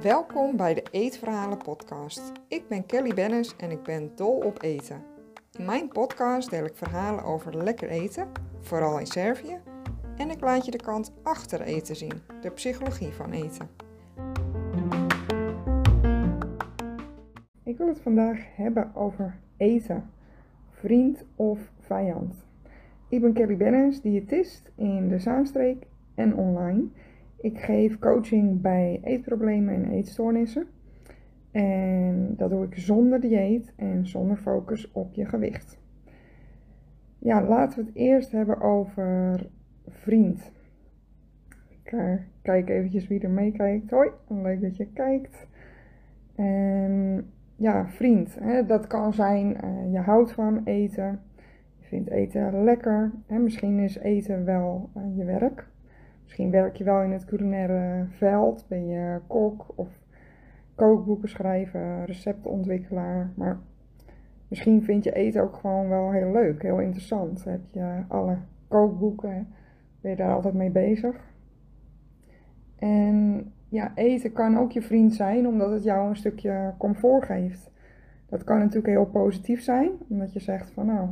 Welkom bij de Eetverhalen podcast. Ik ben Kelly Bennis en ik ben dol op eten. In mijn podcast deel ik verhalen over lekker eten, vooral in Servië, en ik laat je de kant achter eten zien, de psychologie van eten. Ik wil het vandaag hebben over eten, vriend of vijand. Ik ben Kelly Bennis, diëtist in de Zaanstreek en online. Ik geef coaching bij eetproblemen en eetstoornissen. En dat doe ik zonder dieet en zonder focus op je gewicht. Ja, laten we het eerst hebben over vriend. Ik kijk eventjes wie er meekijkt. Hoi, leuk dat je kijkt. Ja, vriend. Hè, dat kan zijn, uh, je houdt van eten. Je vindt eten lekker. Hè, misschien is eten wel uh, je werk. Misschien werk je wel in het culinaire veld. Ben je kok of kookboeken schrijven, receptontwikkelaar. Maar misschien vind je eten ook gewoon wel heel leuk, heel interessant. Heb je alle kookboeken, ben je daar altijd mee bezig. En ja, eten kan ook je vriend zijn, omdat het jou een stukje comfort geeft. Dat kan natuurlijk heel positief zijn, omdat je zegt van nou,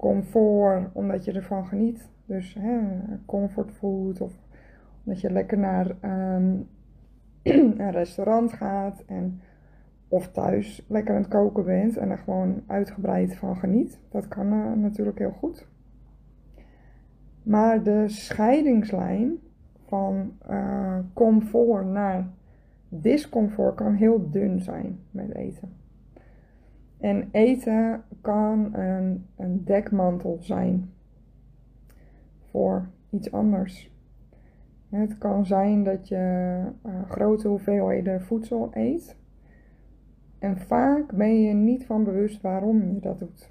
comfort omdat je ervan geniet. Dus hè, comfortfood of omdat je lekker naar um, een restaurant gaat en of thuis lekker aan het koken bent en er gewoon uitgebreid van geniet. Dat kan uh, natuurlijk heel goed. Maar de scheidingslijn van uh, comfort naar discomfort kan heel dun zijn met eten. En eten kan een, een dekmantel zijn voor iets anders. Het kan zijn dat je uh, grote hoeveelheden voedsel eet. En vaak ben je niet van bewust waarom je dat doet.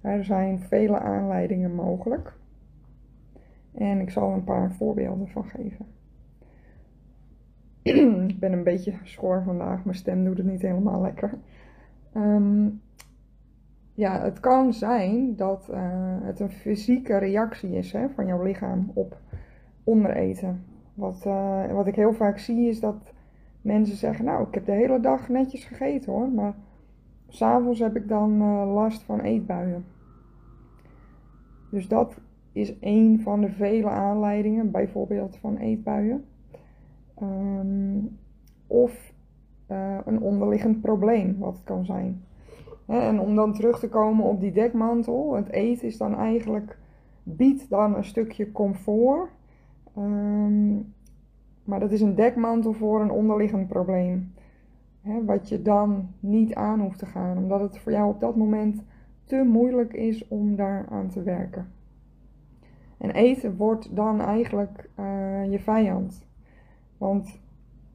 Er zijn vele aanleidingen mogelijk. En ik zal een paar voorbeelden van geven. ik ben een beetje schor vandaag, mijn stem doet het niet helemaal lekker. Um, ja, het kan zijn dat uh, het een fysieke reactie is hè, van jouw lichaam op ondereten. Wat, uh, wat ik heel vaak zie is dat mensen zeggen, nou ik heb de hele dag netjes gegeten hoor, maar s'avonds heb ik dan uh, last van eetbuien. Dus dat is een van de vele aanleidingen, bijvoorbeeld van eetbuien. Um, of een onderliggend probleem, wat het kan zijn. En om dan terug te komen op die dekmantel, het eten is dan eigenlijk, biedt dan een stukje comfort. Um, maar dat is een dekmantel voor een onderliggend probleem. Wat je dan niet aan hoeft te gaan, omdat het voor jou op dat moment te moeilijk is om daar aan te werken. En eten wordt dan eigenlijk uh, je vijand. Want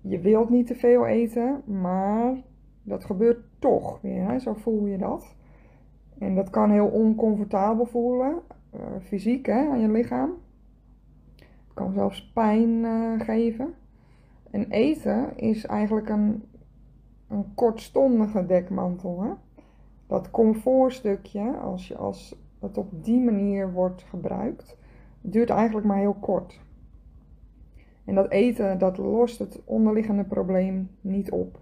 je wilt niet te veel eten, maar dat gebeurt toch weer. Hè? Zo voel je dat. En dat kan heel oncomfortabel voelen, uh, fysiek hè, aan je lichaam. Het kan zelfs pijn uh, geven. En eten is eigenlijk een, een kortstondige dekmantel. Hè? Dat comfortstukje, als, je, als het op die manier wordt gebruikt, duurt eigenlijk maar heel kort. En dat eten, dat lost het onderliggende probleem niet op.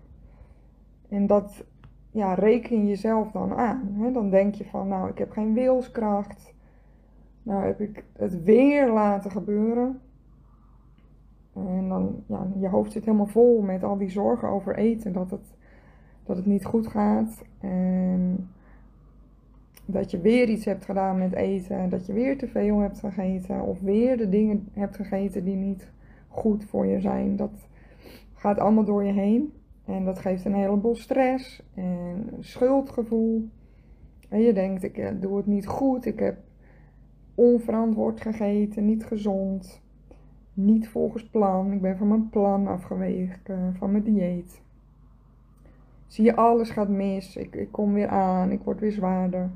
En dat ja, reken jezelf dan aan. Hè? Dan denk je van, nou, ik heb geen wilskracht. Nou heb ik het weer laten gebeuren. En dan, ja, je hoofd zit helemaal vol met al die zorgen over eten. Dat het, dat het niet goed gaat. En dat je weer iets hebt gedaan met eten. Dat je weer te veel hebt gegeten. Of weer de dingen hebt gegeten die niet goed voor je zijn. Dat gaat allemaal door je heen. En dat geeft een heleboel stress en schuldgevoel. En je denkt, ik eh, doe het niet goed, ik heb onverantwoord gegeten, niet gezond, niet volgens plan. Ik ben van mijn plan afgeweken, van mijn dieet. Zie je, alles gaat mis, ik, ik kom weer aan, ik word weer zwaarder.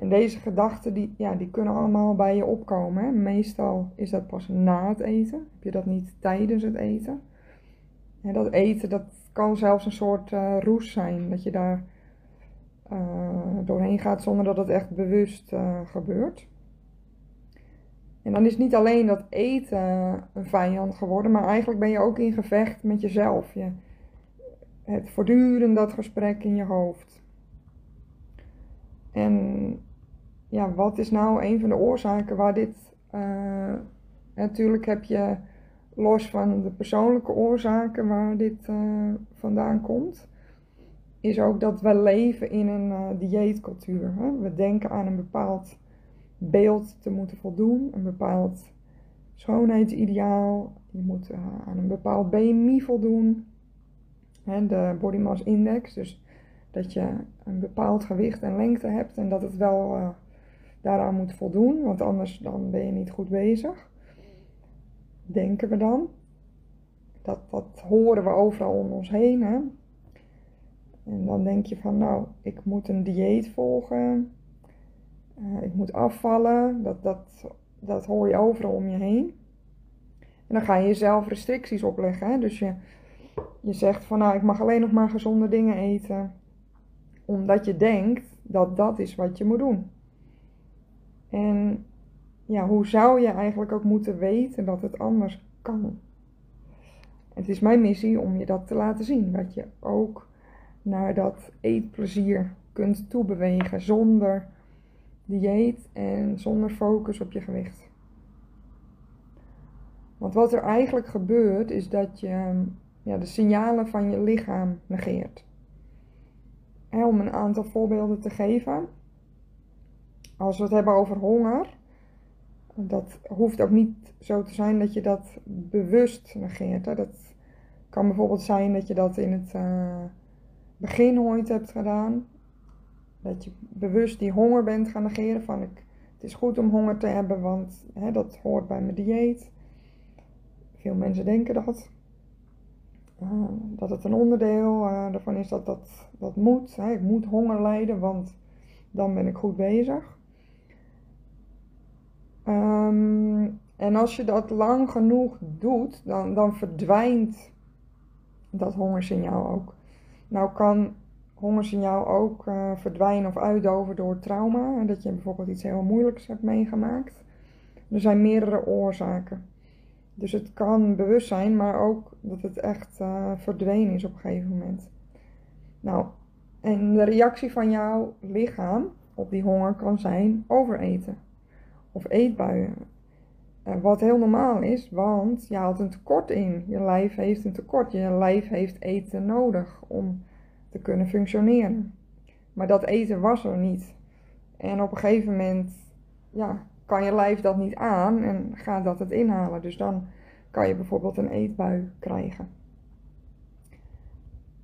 En deze gedachten, die, ja, die kunnen allemaal bij je opkomen. Meestal is dat pas na het eten. Heb je dat niet tijdens het eten? En dat eten, dat kan zelfs een soort uh, roes zijn. Dat je daar uh, doorheen gaat zonder dat het echt bewust uh, gebeurt. En dan is niet alleen dat eten een vijand geworden, maar eigenlijk ben je ook in gevecht met jezelf. Je, het voortdurend dat gesprek in je hoofd. En ja, wat is nou een van de oorzaken waar dit. Uh, natuurlijk heb je los van de persoonlijke oorzaken waar dit uh, vandaan komt, is ook dat we leven in een uh, dieetcultuur. Hè? We denken aan een bepaald beeld te moeten voldoen, een bepaald schoonheidsideaal. Je moet aan een bepaald BMI voldoen, hè, de Body Mass Index. Dus dat je een bepaald gewicht en lengte hebt en dat het wel daaraan moet voldoen, want anders dan ben je niet goed bezig. Denken we dan. Dat, dat horen we overal om ons heen. Hè? En dan denk je van, nou, ik moet een dieet volgen. Uh, ik moet afvallen. Dat, dat, dat hoor je overal om je heen. En dan ga je jezelf restricties opleggen. Dus je, je zegt van, nou, ik mag alleen nog maar gezonde dingen eten omdat je denkt dat dat is wat je moet doen. En ja, hoe zou je eigenlijk ook moeten weten dat het anders kan? Het is mijn missie om je dat te laten zien. Dat je ook naar dat eetplezier kunt toebewegen zonder dieet en zonder focus op je gewicht. Want wat er eigenlijk gebeurt is dat je ja, de signalen van je lichaam negeert om een aantal voorbeelden te geven. Als we het hebben over honger, dat hoeft ook niet zo te zijn dat je dat bewust negeert. Hè. Dat kan bijvoorbeeld zijn dat je dat in het uh, begin ooit hebt gedaan. Dat je bewust die honger bent gaan negeren van ik, het is goed om honger te hebben, want hè, dat hoort bij mijn dieet. Veel mensen denken dat. Uh, dat het een onderdeel uh, daarvan is dat dat, dat moet. Hè. Ik moet honger lijden, want dan ben ik goed bezig. Um, en als je dat lang genoeg doet, dan, dan verdwijnt dat hongersignaal ook. Nou kan hongersignaal ook uh, verdwijnen of uitdoven door trauma. Dat je bijvoorbeeld iets heel moeilijks hebt meegemaakt. Er zijn meerdere oorzaken. Dus het kan bewust zijn, maar ook dat het echt uh, verdwenen is op een gegeven moment. Nou, en de reactie van jouw lichaam op die honger kan zijn overeten of eetbuien. Uh, wat heel normaal is, want je haalt een tekort in. Je lijf heeft een tekort. Je lijf heeft eten nodig om te kunnen functioneren. Maar dat eten was er niet. En op een gegeven moment ja, kan je lijf dat niet aan en gaat dat het inhalen. Dus dan kan je bijvoorbeeld een eetbui krijgen.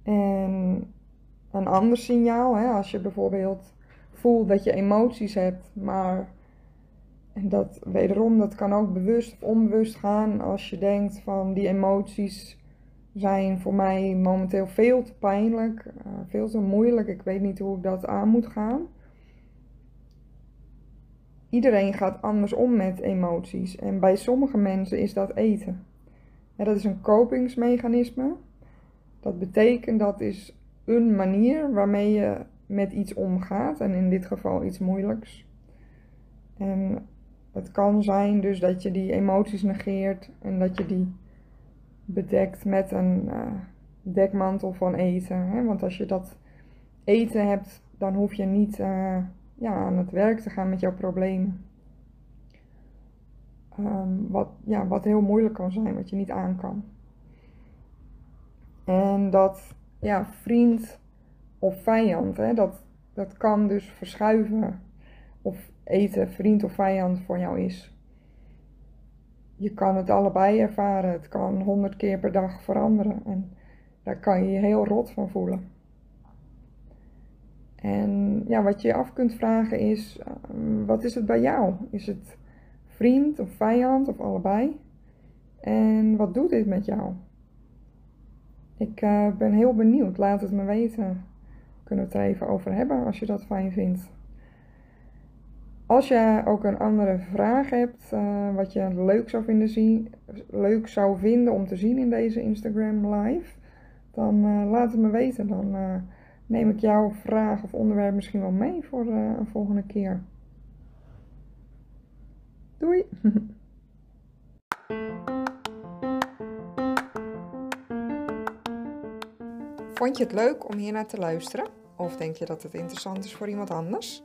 En een ander signaal, hè, als je bijvoorbeeld voelt dat je emoties hebt, maar en dat wederom, dat kan ook bewust of onbewust gaan als je denkt van die emoties zijn voor mij momenteel veel te pijnlijk, uh, veel te moeilijk, ik weet niet hoe ik dat aan moet gaan iedereen gaat anders om met emoties. En bij sommige mensen is dat eten. Dat is een kopingsmechanisme. Dat betekent dat is een manier waarmee je met iets omgaat. En in dit geval iets moeilijks. En het kan zijn dus dat je die emoties negeert en dat je die bedekt met een uh, dekmantel van eten. Hè? Want als je dat eten hebt, dan hoef je niet uh, ja, aan het werk te gaan met jouw problemen. Um, wat, ja, wat heel moeilijk kan zijn, wat je niet aan kan. En dat ja, vriend of vijand, hè, dat, dat kan dus verschuiven of eten vriend of vijand voor jou is. Je kan het allebei ervaren. Het kan honderd keer per dag veranderen. En daar kan je je heel rot van voelen. En ja, wat je je af kunt vragen is, ehm, wat is het bij jou? Is het vriend of vijand of allebei? En wat doet dit met jou? Ik uh, ben heel benieuwd. Laat het me weten. Kunnen we het er even over hebben als je dat fijn vindt. Als je ook een andere vraag hebt, eh, wat je leuk zou, vinden zien, leuk zou vinden om te zien in deze Instagram live, dan eh, laat het me weten. Dan eh, neem ik jouw vraag of onderwerp misschien wel mee voor een volgende keer. Doei! Vond je het leuk om hiernaar te luisteren? Of denk je dat het interessant is voor iemand anders?